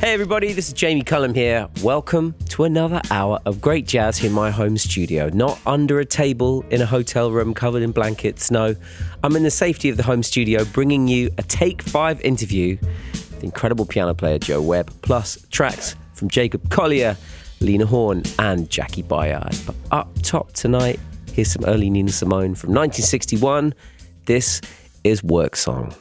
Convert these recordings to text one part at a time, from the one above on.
Hey everybody, this is Jamie Cullum here. Welcome to another hour of great jazz in my home studio. Not under a table in a hotel room covered in blankets, no. I'm in the safety of the home studio bringing you a Take 5 interview with incredible piano player Joe Webb, plus tracks from Jacob Collier, Lena Horne, and Jaki Byard. But up top tonight, here's some early Nina Simone from 1961. This is Work Song.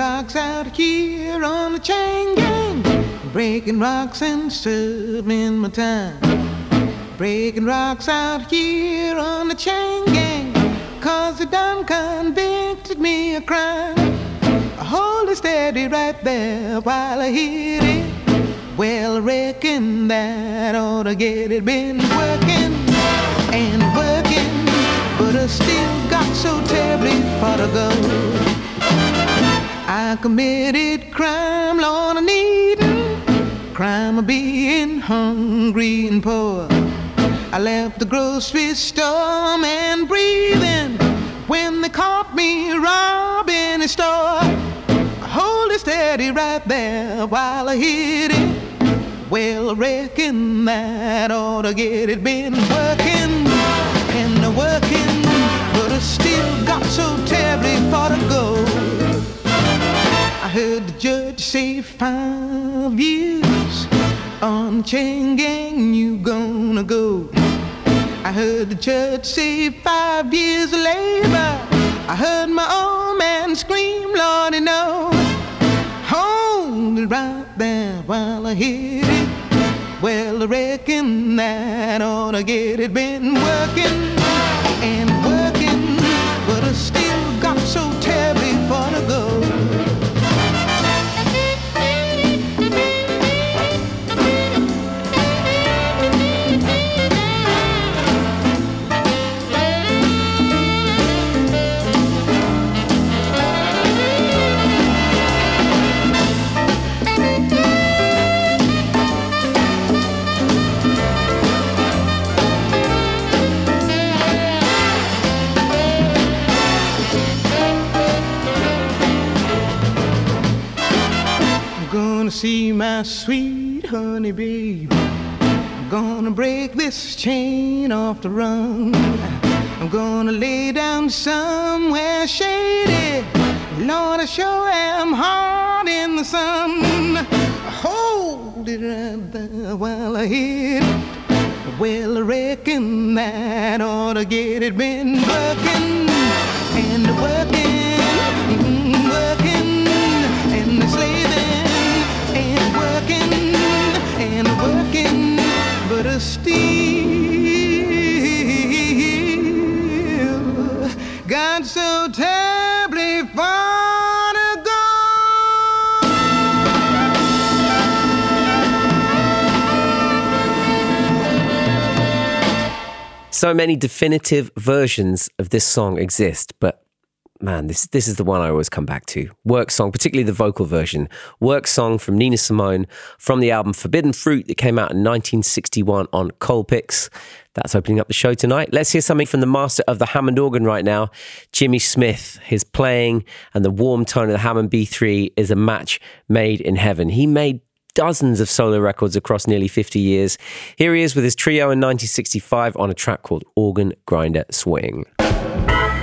Rocks out here on the chain gang. Breaking rocks and serving my time. Breaking rocks out here on the chain gang. Cause they done convicted me of crime. Hold it steady right there while I hit it. Well, I reckon that ought to get it. Been working and working, but I still got so terribly far to go. I committed crime, Lord, I need crime of being hungry and poor. I left the grocery store and breathing when they caught me robbing a store. Hold it steady right there while I hit it. Well, I reckon that ought to get it. Been working and working, but I still got so terribly far to go. I heard the judge say five years on chain gang you gonna go. I heard the judge say five years of labor. I heard my old man scream, Lordy, no. Hold it right there while I hit it. Well, I reckon that ought to get it. Been working and see my sweet honey baby. I'm gonna break this chain off the run. I'm gonna lay down somewhere shady. Lord, I sure am hard in the sun. Hold it right there while I hit it. Well, I reckon that ought to get it. Been working and working, So many definitive versions of this song exist, but man, this this is the one I always come back to. Work song, particularly the vocal version. Work song from Nina Simone from the album Forbidden Fruit that came out in 1961 on Colpix. That's opening up the show tonight. Let's hear something from the master of the Hammond organ right now, Jimmy Smith. His playing and the warm tone of the Hammond B3 is a match made in heaven. He made dozens of solo records across nearly 50 years. Here he is with his trio in 1965 on a track called Organ Grinder Swing.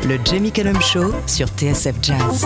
Le Jamie Cullum Show sur TSF Jazz.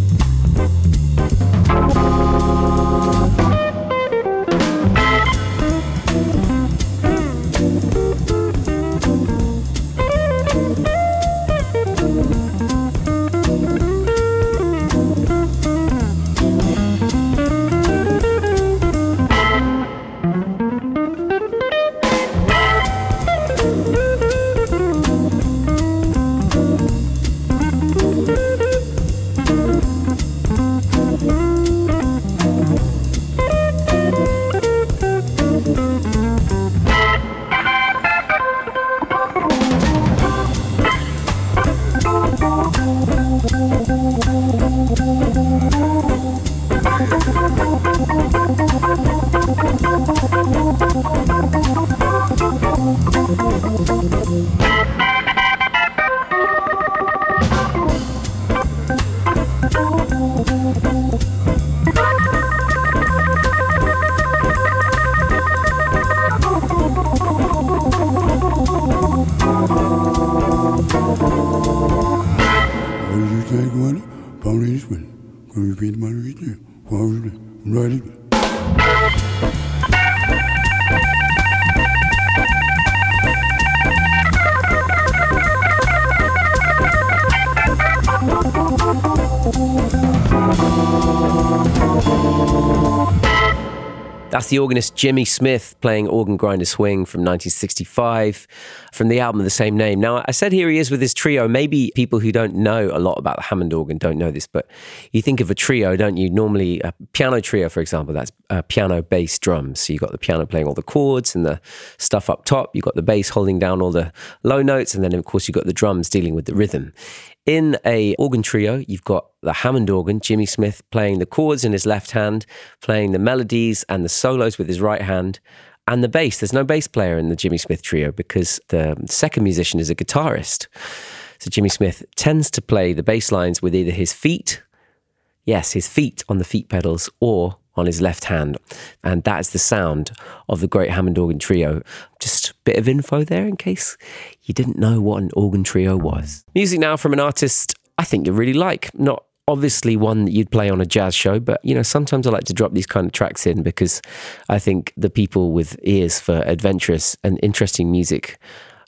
the organist Jimmy Smith playing Organ Grinder Swing from 1965 from the album of the same name. Now, I said here he is with his trio. Maybe people who don't know a lot about the Hammond organ don't know this, but you think of a trio, don't you? Normally, a piano trio, for example, that's uh, piano, bass, drums. So you've got the piano playing all the chords and the stuff up top. You've got the bass holding down all the low notes. And then, of course, you've got the drums dealing with the rhythm. In a organ trio, you've got the Hammond organ, Jimmy Smith playing the chords in his left hand, playing the melodies and the solos with his right hand, and the bass. There's no bass player in the Jimmy Smith trio because the second musician is a guitarist. So Jimmy Smith tends to play the bass lines with either his feet, yes, his feet on the feet pedals, or on his left hand. And that is the sound of the great Hammond organ trio. Just a bit of info there in case you didn't know what an organ trio was. Music now from an artist I think you really like. Not obviously one that you'd play on a jazz show, but you know, sometimes I like to drop these kind of tracks in because I think the people with ears for adventurous and interesting music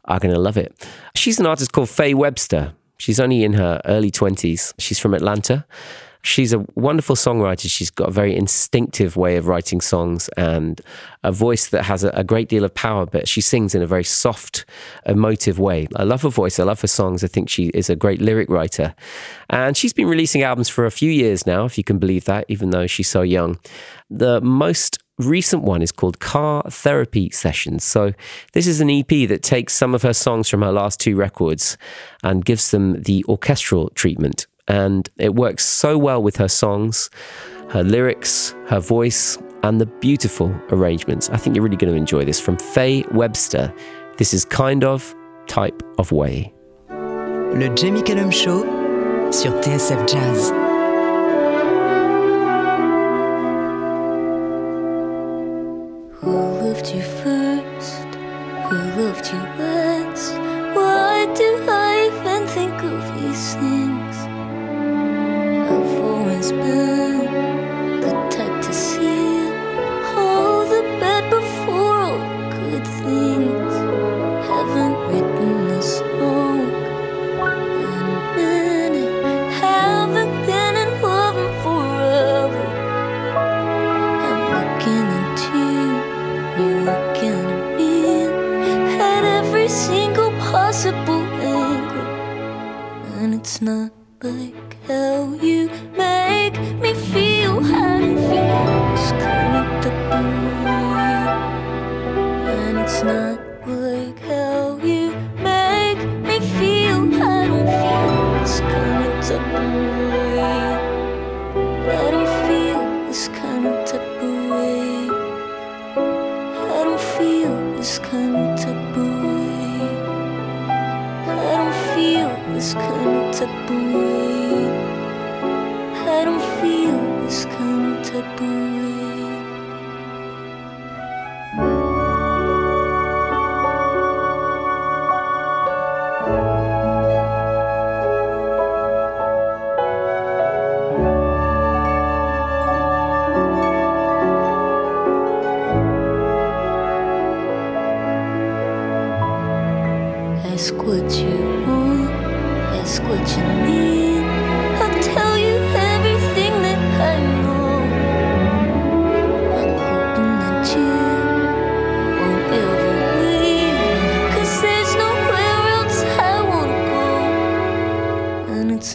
are going to love it. She's an artist called Faye Webster. She's only in her early 20s. She's from Atlanta she's a wonderful songwriter. She's got a very instinctive way of writing songs and a voice that has a, a, great deal of power, but she sings in a very soft, emotive way. I love her voice. I love her songs. I think she is a great lyric writer. And she's been releasing albums for a few years now, if you can believe that, even though she's so young. The most recent one is called Car Therapy Sessions. So, this is an EP that takes some of her songs from her last two records and gives them the orchestral treatment and it works so well with her songs, her lyrics, her voice, and the beautiful arrangements. I think you're really going to enjoy this from Faye Webster. This is kind of type of way. Le Jamie Cullum Show sur TSF Jazz.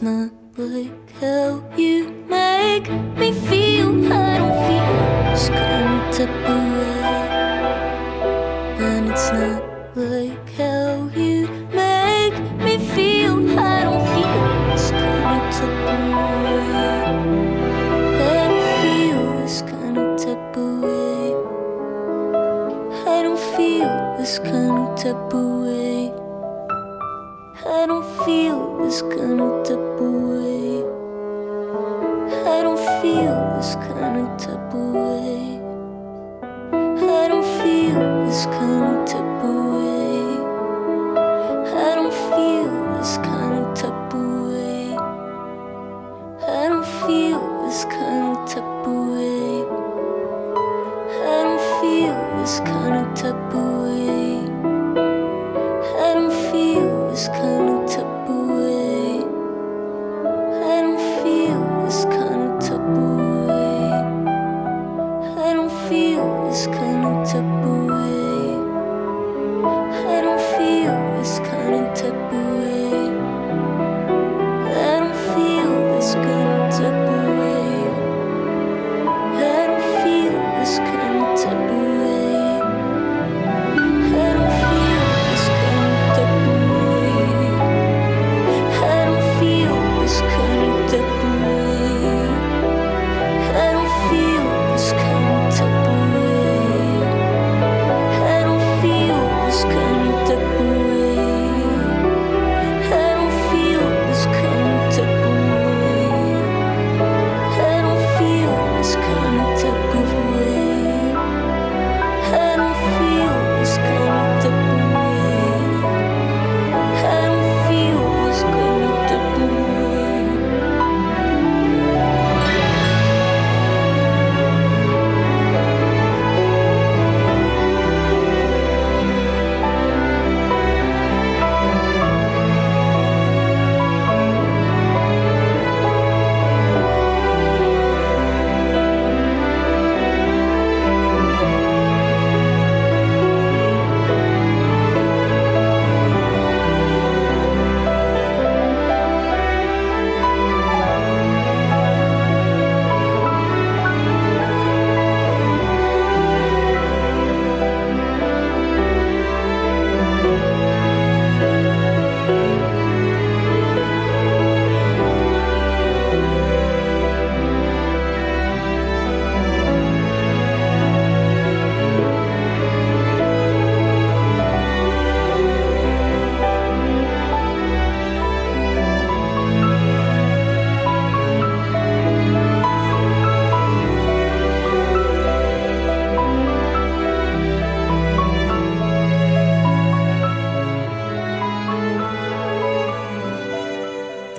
not how you make me feel. I don't feel and it's not.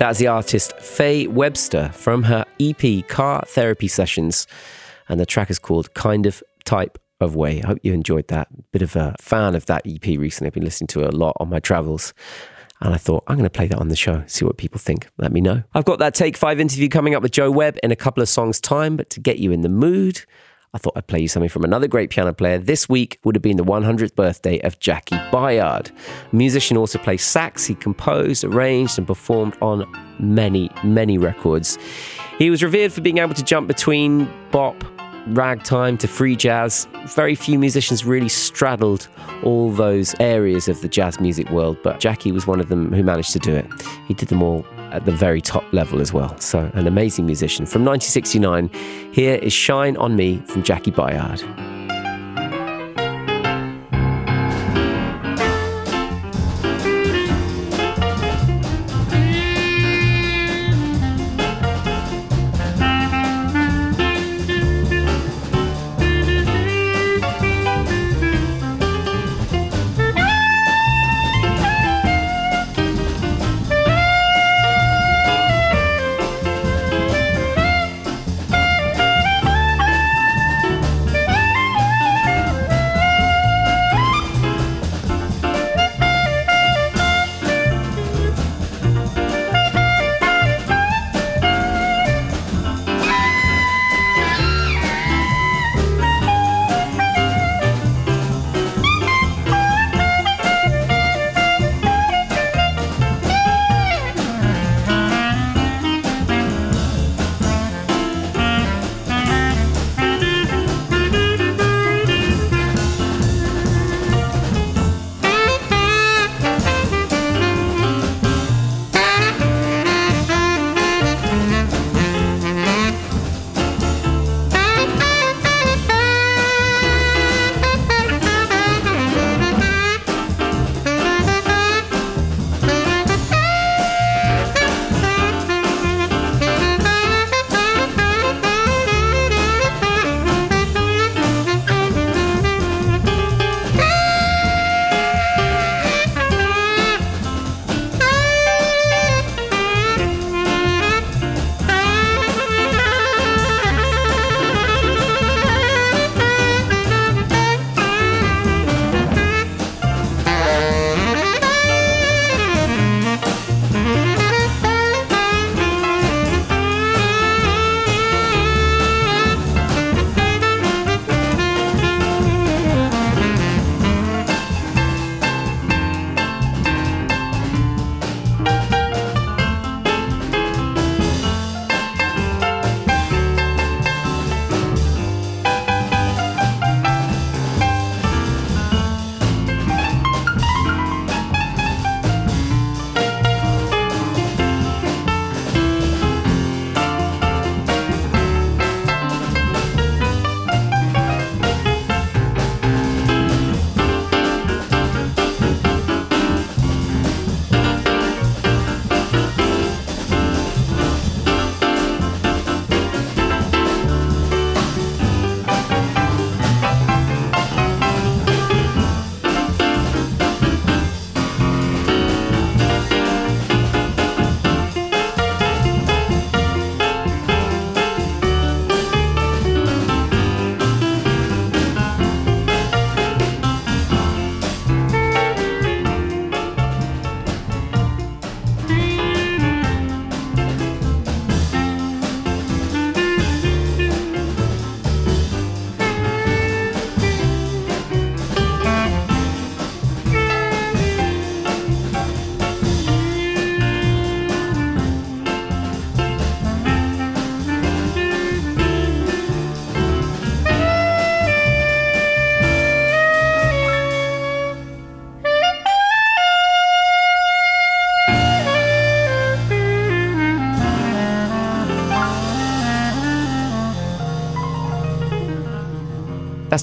That's the artist Faye Webster from her EP Car Therapy Sessions. And the track is called Kind of Type of Way. I hope you enjoyed that. Bit of a fan of that EP recently. I've been listening to it a lot on my travels. And I thought, I'm going to play that on the show, see what people think. Let me know. I've got that Take Five interview coming up with Joe Webb in a couple of songs' time, but to get you in the mood, I thought I'd play you something from another great piano player. This week would have been the 100th birthday of Jaki Byard. musician also plays sax. He composed, arranged, and performed on many, many records. He was revered for being able to jump between bop, ragtime to free jazz. Very few musicians really straddled all those areas of the jazz music world, but Jaki was one of them who managed to do it. He did them all at the very top level as well. So, an amazing musician. From 1969, here is Shine on Me from Jaki Byard.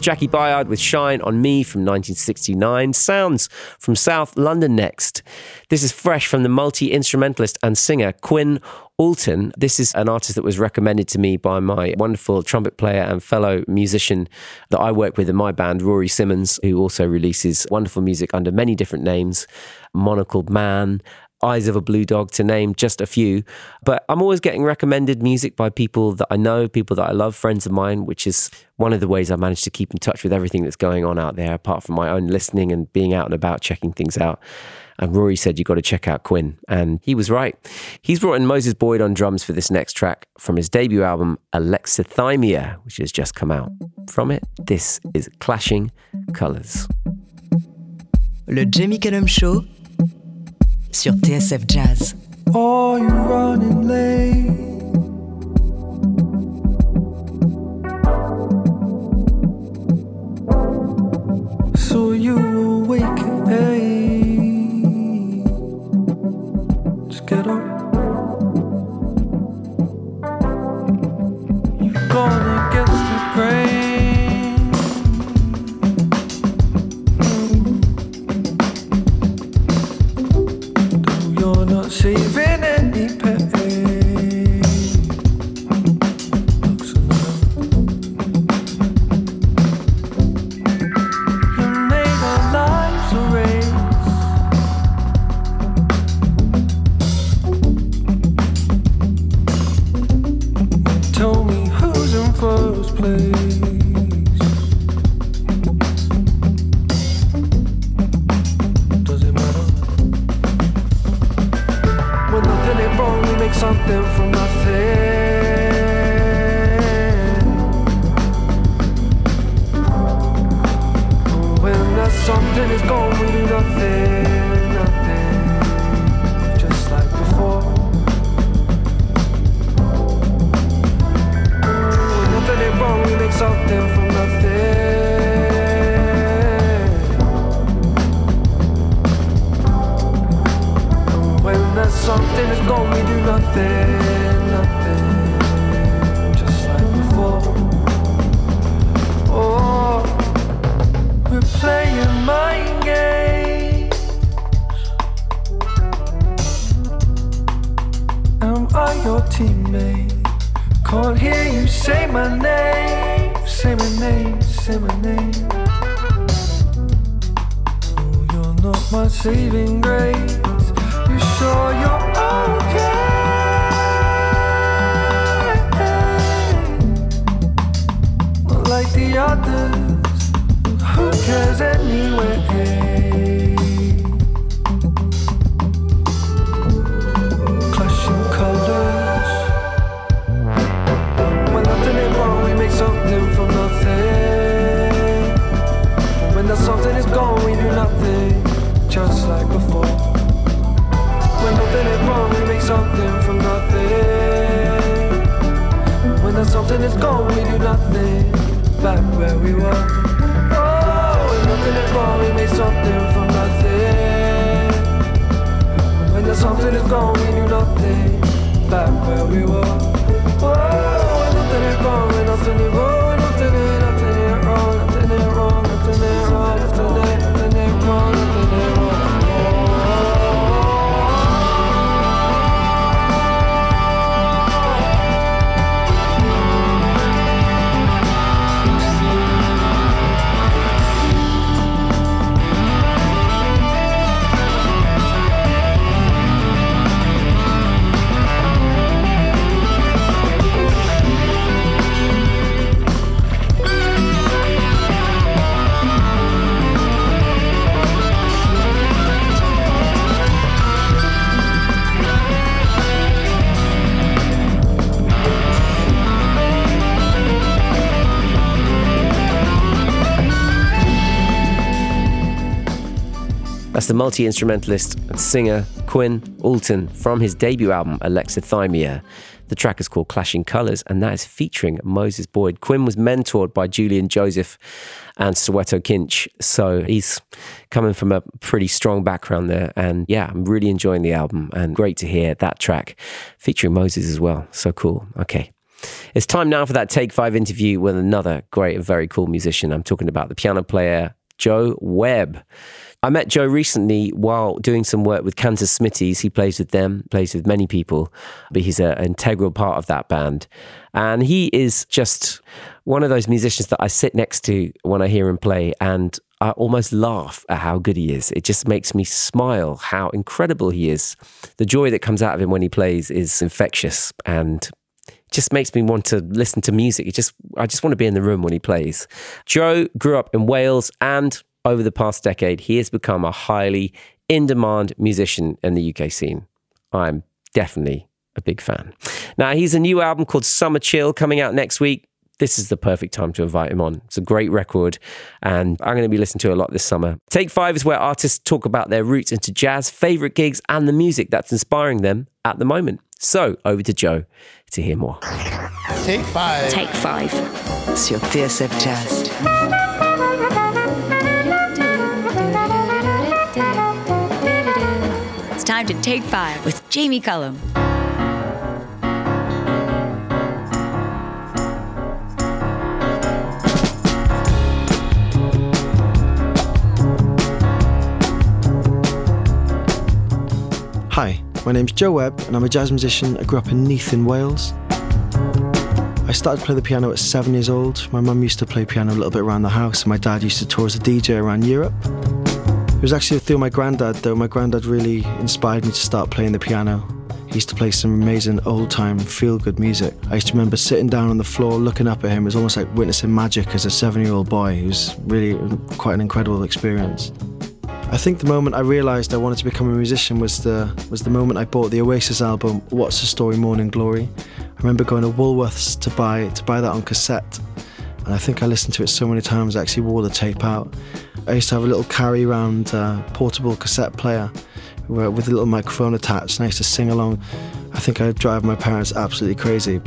Jaki Byard with Shine on Me from 1969. Sounds from South London next. This is fresh from the multi instrumentalist and singer Quinn Oulton. This is an artist that was recommended to me by my wonderful trumpet player and fellow musician that I work with in my band, Rory Simmons, who also releases wonderful music under many different names Monocled Man, Eyes of a Blue Dog, to name just a few. But I'm always getting recommended music by people that I know, people that I love, friends of mine, which is one of the ways I manage to keep in touch with everything that's going on out there, apart from my own listening and being out and about, checking things out. And Rory said, You've got to check out Quinn. And he was right. He's brought in Moses Boyd on drums for this next track from his debut album, Alexithymia, which has just come out. From it, this is Clashing Colors. Le Jamie Cullum Show sur TSF Jazz. Are you running late? That's the multi instrumentalist and singer Quinn Oulton from his debut album Alexithymia. The track is called Clashing Colors, and that is featuring Moses Boyd. Quinn was mentored by Julian Joseph and Soweto Kinch, so he's coming from a pretty strong background there. And yeah, I'm really enjoying the album, and great to hear that track featuring Moses as well. So cool. Okay. It's time now for that Take Five interview with another great and very cool musician. I'm talking about the piano player Joe Webb. I met Joe recently while doing some work with Kansas Smitty's. He plays with them, plays with many people, but he's a- an integral part of that band. And he is just one of those musicians that I sit next to when I hear him play. And I almost laugh at how good he is. It just makes me smile how incredible he is. The joy that comes out of him when he plays is infectious and just makes me want to listen to music. It just I just want to be in the room when he plays. Joe grew up in Wales and over the past decade he has become a highly in-demand musician in the UK scene. I'm definitely a big fan. Now, he's a new album called Summer Chill coming out next week. This is the perfect time to invite him on. It's a great record, and I'm going to be listening to it a lot this summer. Take Five is where artists talk about their roots into jazz, favorite gigs, and the music that's inspiring them at the moment. So, over to Joe to hear more. Take five. Take 5 sur TSF Jazz. Time to take five with Jamie Cullum. Hi, my name's Joe Webb and I'm a jazz musician. I grew up in Neath in Wales. I started to play the piano at seven years old. My mum used to play piano a little bit around the house, and my dad used to tour as a DJ around Europe. It was actually through my granddad, though. My granddad really inspired me to start playing the piano. He used to play some amazing old time feel good music. I used to remember sitting down on the floor looking up at him. It was almost like witnessing magic as a seven year old boy. It was really quite an incredible experience. I think the moment I realised I wanted to become a musician was the was the moment I bought the Oasis album What's the Story Morning Glory. I remember going to Woolworths to buy to buy that on cassette. And I think I listened to it so many times I actually wore the tape out. I used to have a little carry around uh, portable cassette player with a little microphone attached and I used to sing along. I think I'd drive my parents absolutely crazy.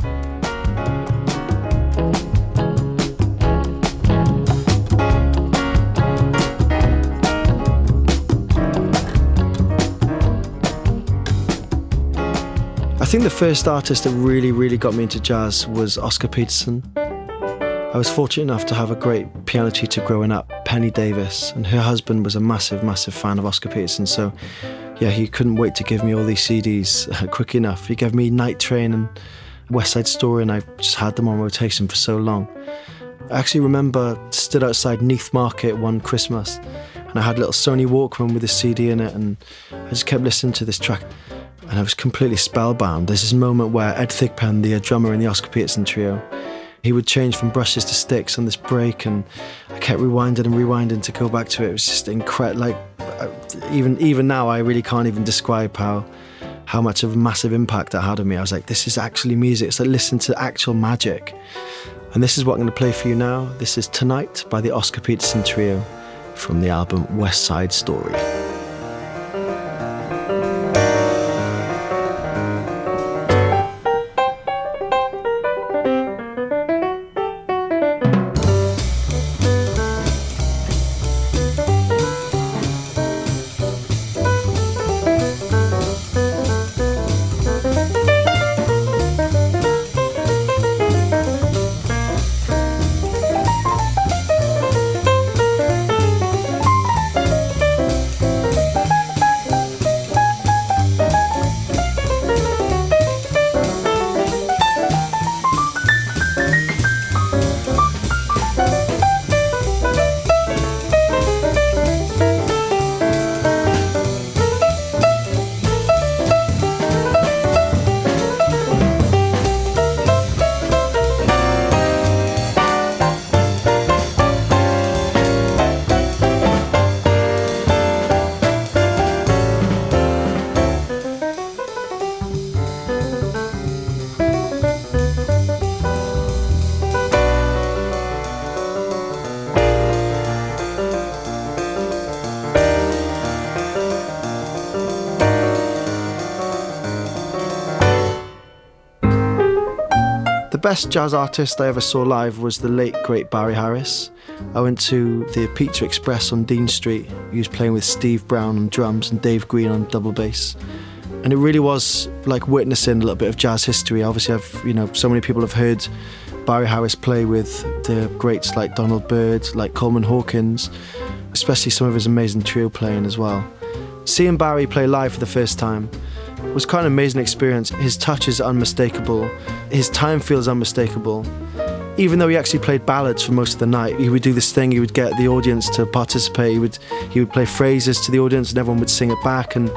I think the first artist that really, really got me into jazz was Oscar Peterson. I was fortunate enough to have a great piano teacher growing up, Penny Davis, and her husband was a massive, massive fan of Oscar Peterson. So, yeah, he couldn't wait to give me all these CDs quick enough. He gave me Night Train and West Side Story, and I just had them on rotation for so long. I actually remember stood outside Neath Market one Christmas, and I had a little Sony Walkman with a CD in it, and I just kept listening to this track, and I was completely spellbound. There's this moment where Ed Thigpen, the drummer in the Oscar Peterson trio, he would change from brushes to sticks on this break, and I kept rewinding and rewinding to go back to it. It was just incredible. Like uh, even even now, I really can't even describe how how much of a massive impact that had on me. I was like, this is actually music. It's like listen to actual magic. And this is what I'm going to play for you now. This is Tonight by the Oscar Peterson Trio from the album West Side Story. Best jazz artist I ever saw live was the late great Barry Harris. I went to the Pizza Express on Dean Street. He was playing with Steve Brown on drums and Dave Green on double bass. And it really was like witnessing a little bit of jazz history. Obviously, I've you know so many people have heard Barry Harris play with the greats like Donald Byrd, like Coleman Hawkins, especially some of his amazing trio playing as well. Seeing Barry play live for the first time was quite an amazing experience. His touch is unmistakable. His time feels unmistakable. even though he actually played ballads for most of the night, he would do this thing. He would get the audience to participate. He would he would play phrases to the audience, and everyone would sing it back. And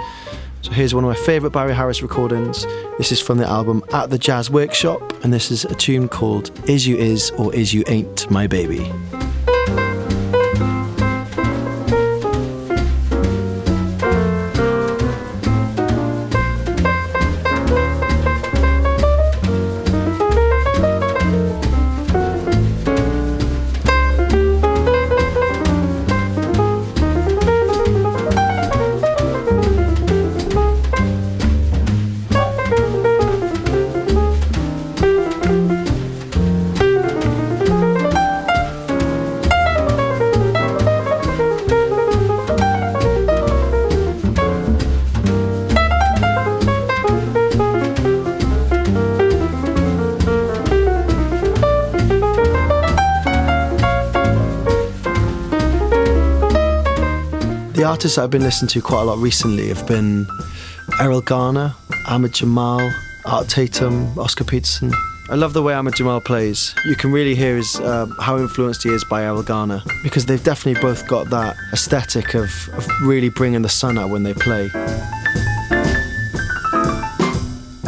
so here's one of my favourite Barry Harris recordings. This is from the album At the Jazz Workshop, and this is a tune called "Is You Is or Is You Ain't My Baby." Artists that I've been listening to quite a lot recently have been Erroll Garner, Ahmad Jamal, Art Tatum, Oscar Peterson. I love the way Ahmad Jamal plays. You can really hear his, uh, how influenced he is by Erroll Garner because they've definitely both got that aesthetic of, of really bringing the sun out when they play.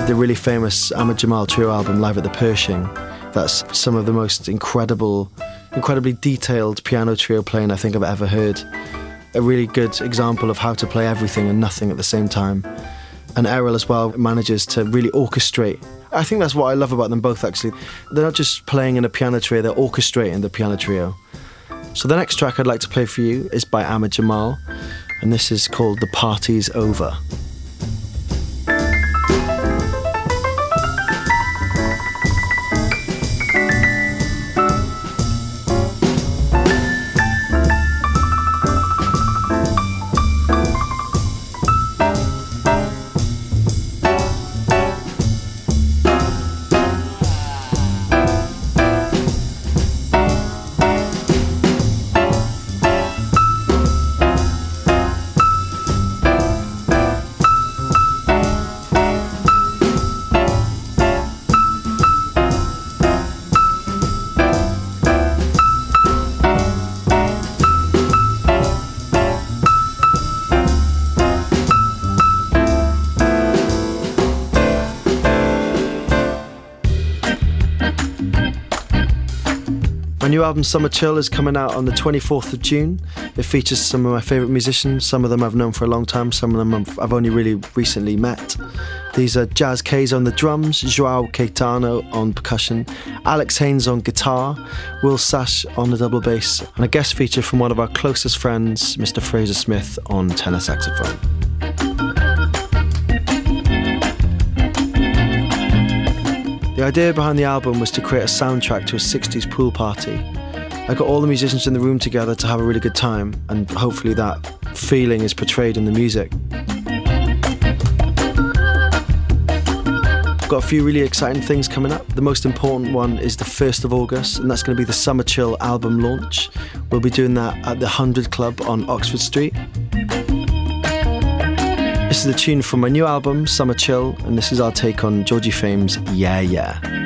The really famous Ahmad Jamal trio album, Live at the Pershing, that's some of the most incredible, incredibly detailed piano trio playing I think I've ever heard a really good example of how to play everything and nothing at the same time. And Erroll as well manages to really orchestrate. I think that's what I love about them both actually. They're not just playing in a piano trio, they're orchestrating the piano trio. So the next track I'd like to play for you is by Ahmad Jamal, and this is called The Party's Over. New album Summer Chill is coming out on the 24th of June. It features some of my favourite musicians. Some of them I've known for a long time, some of them I've, only really recently met. These are Jas Kayser on the drums, Joao Caetano on percussion, Alex Haynes on guitar, Will Sach on the double bass, and a guest feature from one of our closest friends, Mr. Fraser Smith, on tenor saxophone. The idea behind the album was to create a soundtrack to a 60s pool party. I got all the musicians in the room together to have a really good time, and hopefully that feeling is portrayed in the music. Got a few really exciting things coming up. The most important one is the 1st of August, and that's going to be the Summer Chill album launch. We'll be doing that at the 100 Club on Oxford Street. This is the tune from my new album, Summer Chill, and this is our take on Georgie Fame's Yeah Yeah.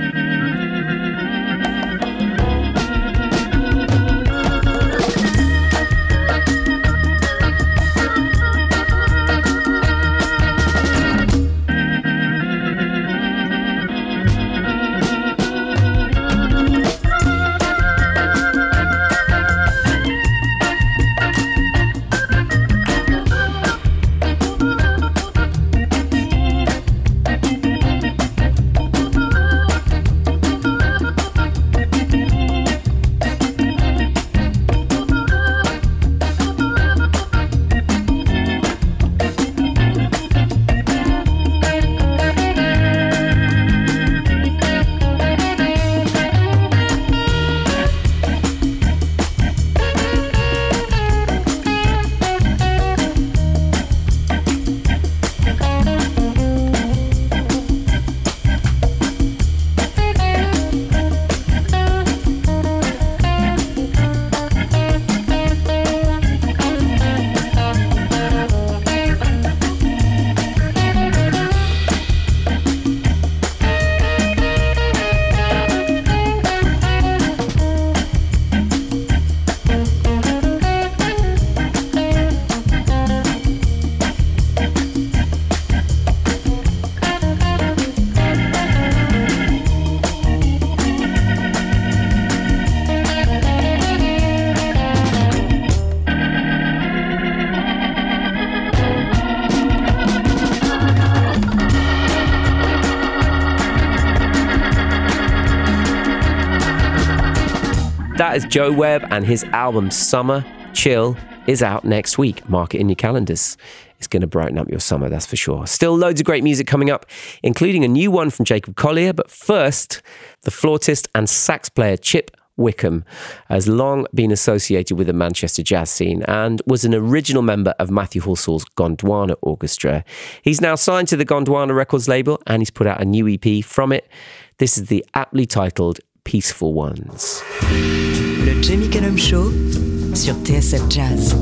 Is Joe Webb, and his album Summer Chill is out next week. Mark it in your calendars. It's going to brighten up your summer, that's for sure. Still loads of great music coming up, including a new one from Jacob Collier. But first, the flautist and sax player Chip Wickham has long been associated with the Manchester jazz scene and was an original member of Matthew Halsall's Gondwana Orchestra. He's now signed to the Gondwana Records label and he's put out a new EP from it. This is the aptly titled Peaceful Ones. Le Jamie Cullum Show sur TSF Jazz.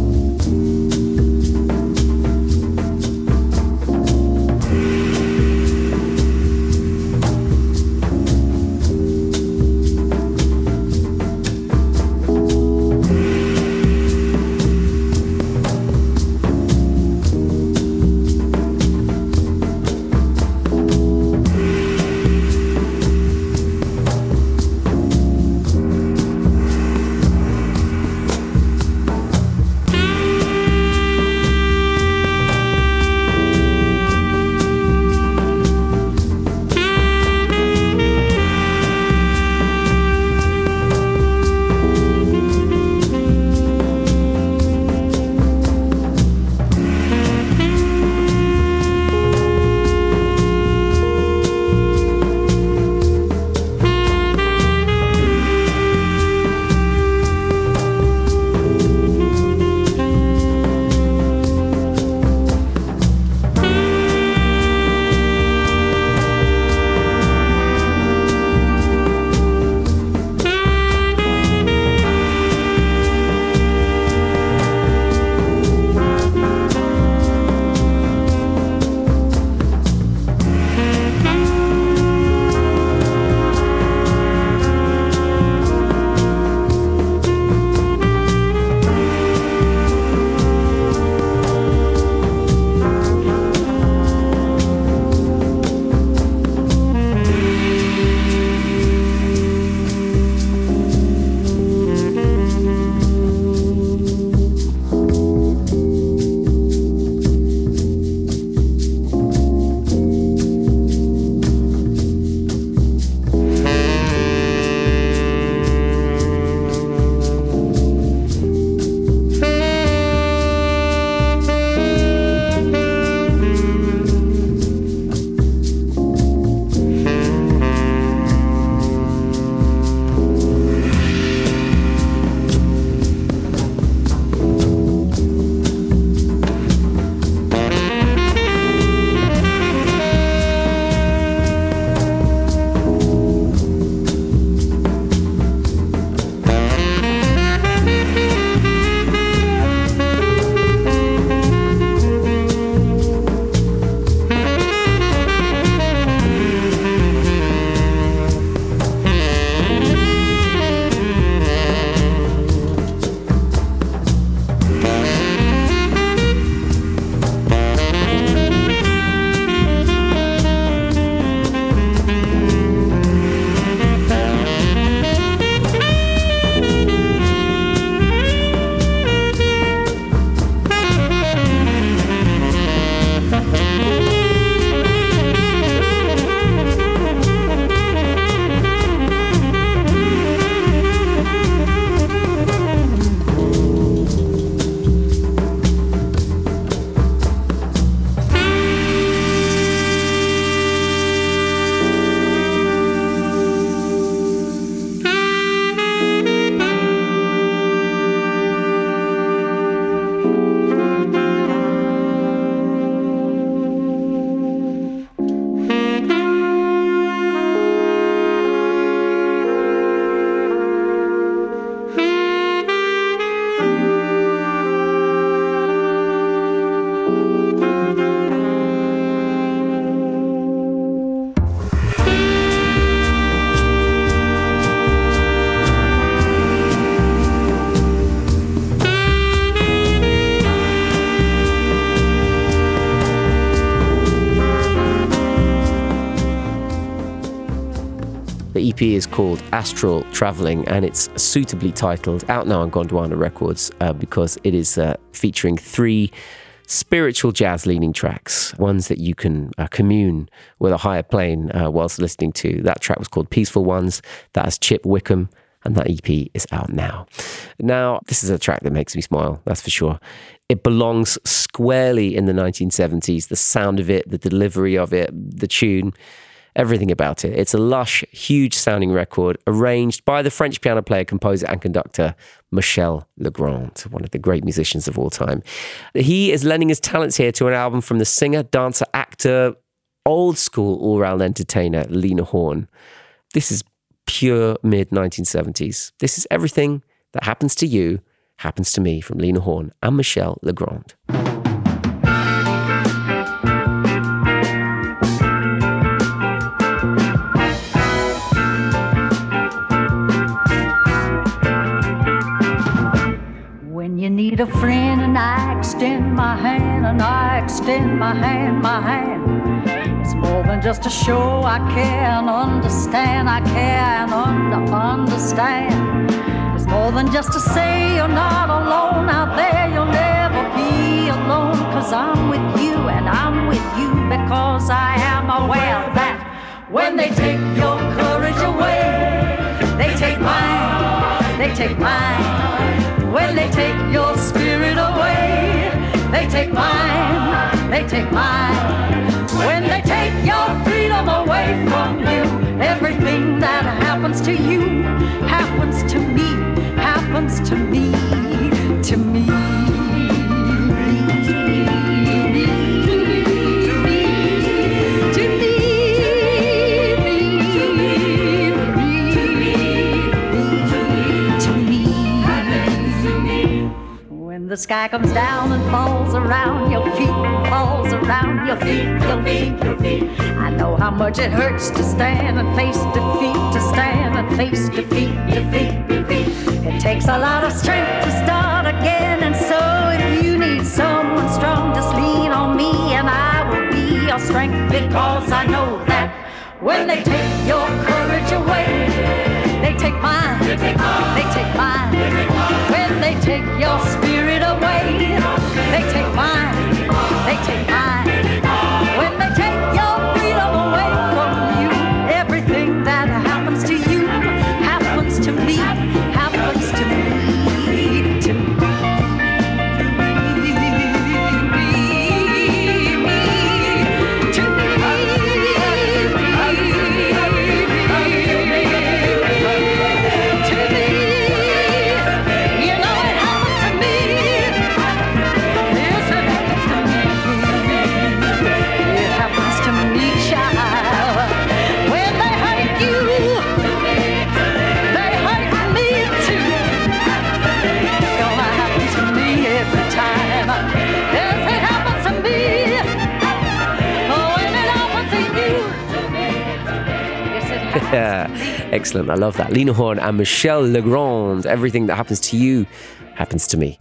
Astral Traveling and it's suitably titled, out now on Gondwana Records, uh, because it is uh, featuring three spiritual jazz leaning tracks, ones that you can uh, commune with a higher plane uh, whilst listening to. That track was called Peaceful Ones. That is Chip Wickham. and that EP is out now. Now, this is a track that makes me smile, that's for sure. It belongs squarely in the 1970s. The sound of it, the delivery of it, the tune, everything about it. It's a lush, huge sounding record arranged by the French piano player, composer, and conductor Michel Legrand, one of the great musicians of all time. He is lending his talents here to an album from the singer, dancer, actor, old school all round entertainer Lena Horne. This is pure mid 1970s. This is everything that happens to you happens to me from Lena Horne and Michel Legrand. Need a friend and I extend my hand and I extend my hand, my hand. It's more than just a show. I care and understand. I care and under, understand. It's more than just to say you're not alone out there. You'll never be alone. Cause I'm with you and I'm with you because I am aware that when they take your courage away, they take mine. They take mine. When they take your they take mine. They take mine. When they take your freedom away from you, everything that happens to you sky comes down and falls around your feet, falls around your feet, your feet, your feet. I know how much it hurts to stand and face defeat, to stand and face defeat, defeat, defeat. It takes a lot of strength to start again, and so if you need someone strong, just lean on me, and I will be your strength because I know that when they take your courage away, they take mine. They take mine. They take mine. When they take your spirit away, they take mine. They take mine. Excellent. I love that. Lena Horne and Michel Legrand. Everything that happens to you happens to me.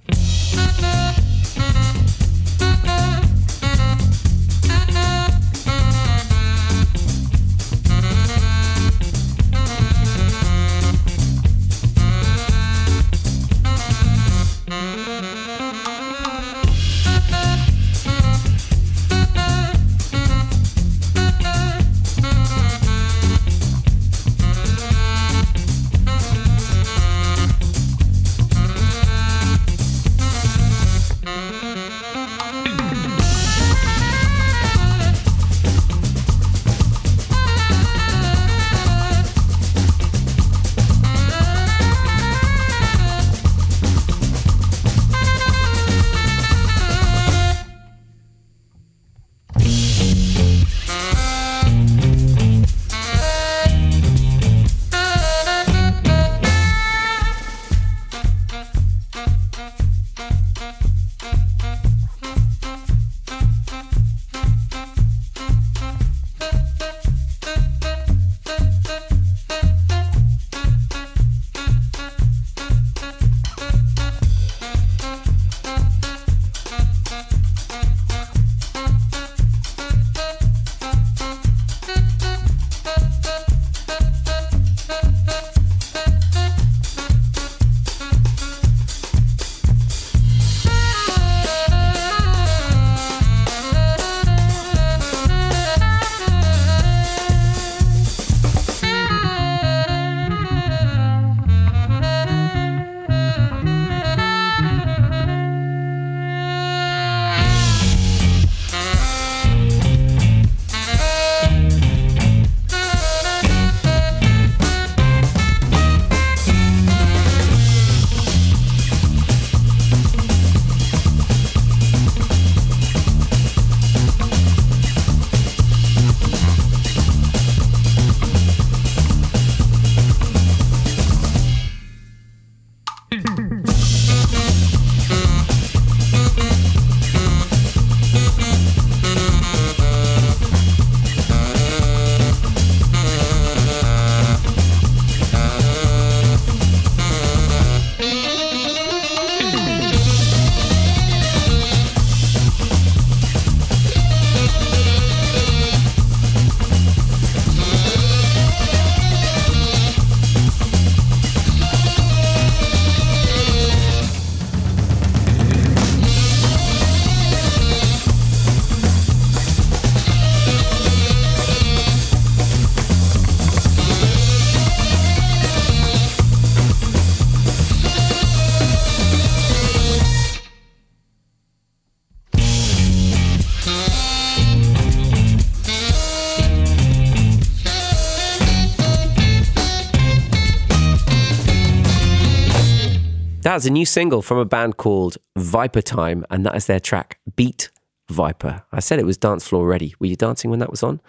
That's a new single from a band called Viper Time, and that is their track Beat Viper. I said it was dance floor ready. Were you dancing when that was on?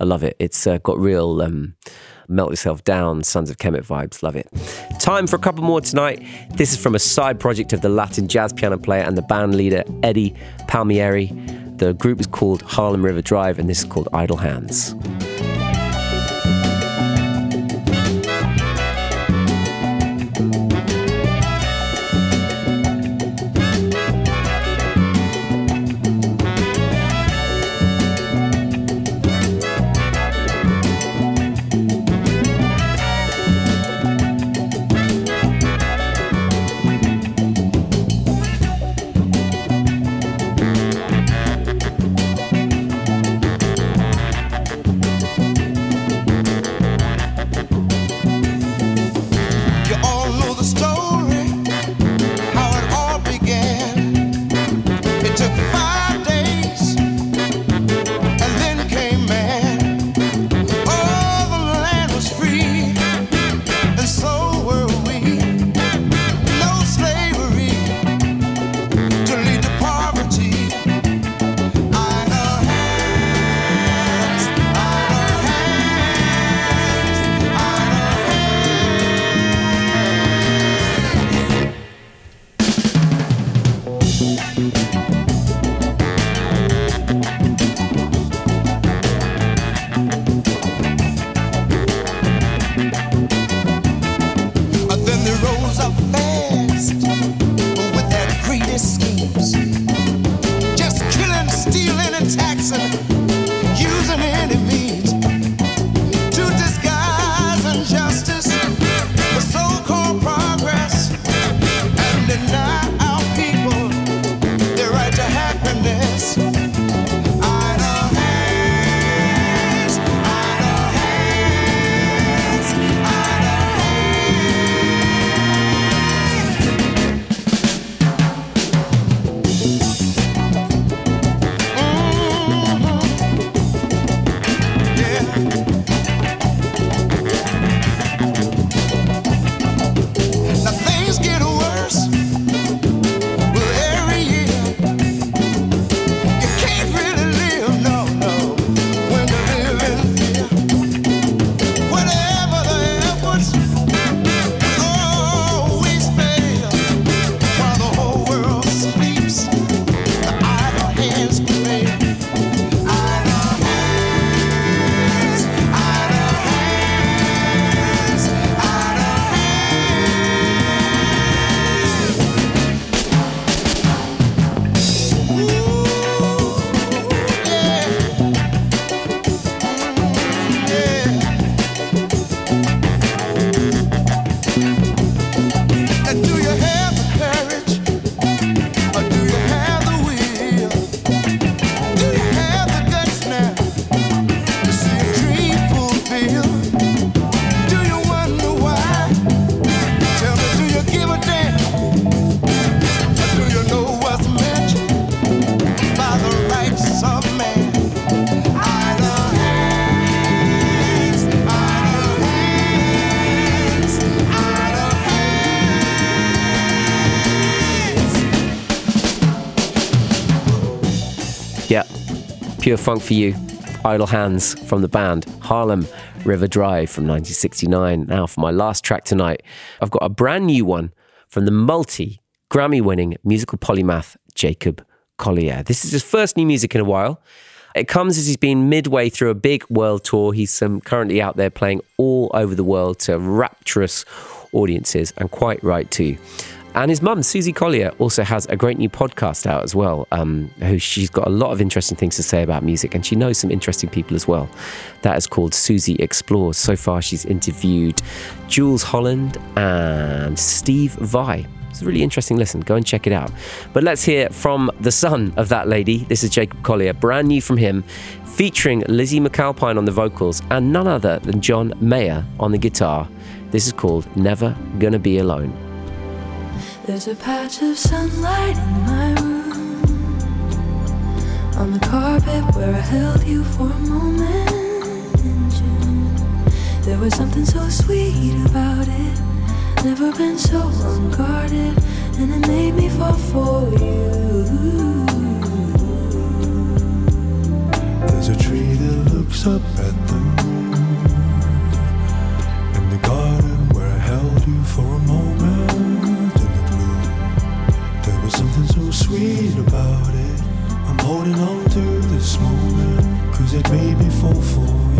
I love it. It's uh, got real um, melt yourself down, Sons of Kemet vibes. Love it. Time for a couple more tonight. This is from a side project of the Latin jazz piano player and the band leader Eddie Palmieri. The group is called Harlem River Drive, and this is called Idle Hands. Pure funk for you. Idle Hands from the band Harlem River Drive from 1969. Now, for my last track tonight, I've got a brand new one from the multi Grammy winning musical polymath Jacob Collier. This is his first new music in a while. It comes as he's been midway through a big world tour. He's um, currently out there playing all over the world to rapturous audiences, and quite right too. And his mum, Susie Collier, also has a great new podcast out as well. Um, who she's got a lot of interesting things to say about music, and she knows some interesting people as well. That is called Susie Explores. So far, she's interviewed Jools Holland and Steve Vai. It's a really interesting listen. Go and check it out. But let's hear from the son of that lady. This is Jacob Collier, brand new from him, featuring Lizzie McAlpine on the vocals and none other than John Mayer on the guitar. This is called Never Gonna Be Alone. There's a patch of sunlight in my room on the carpet where I held you for a moment in June. There was something so sweet about it, never been so unguarded, and it made me fall for you. There's a tree that looks up at the moon. so sweet about it. I'm holding on to this moment, cause it made me fall for it.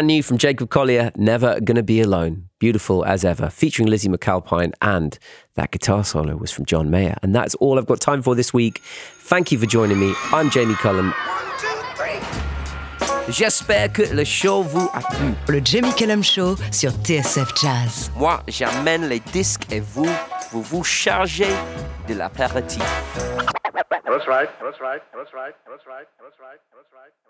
brand new from Jacob Collier, Never Gonna Be Alone. Beautiful as ever, featuring Lizzie McAlpine. And that guitar solo was from John Mayer. And that's all I've got time for this week. Thank you for joining me. I'm Jamie Cullum. J'espère que le show vous a plu. Le Jamie Cullum Show sur TSF Jazz. Moi, j'amène les disques et vous, vous vous chargez de l'apéritif. That's right, that's right, that's right, that's right, that's right, that's right.